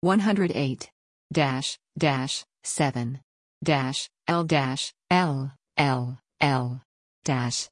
108 dash dash 7 dash L dash L L L dash.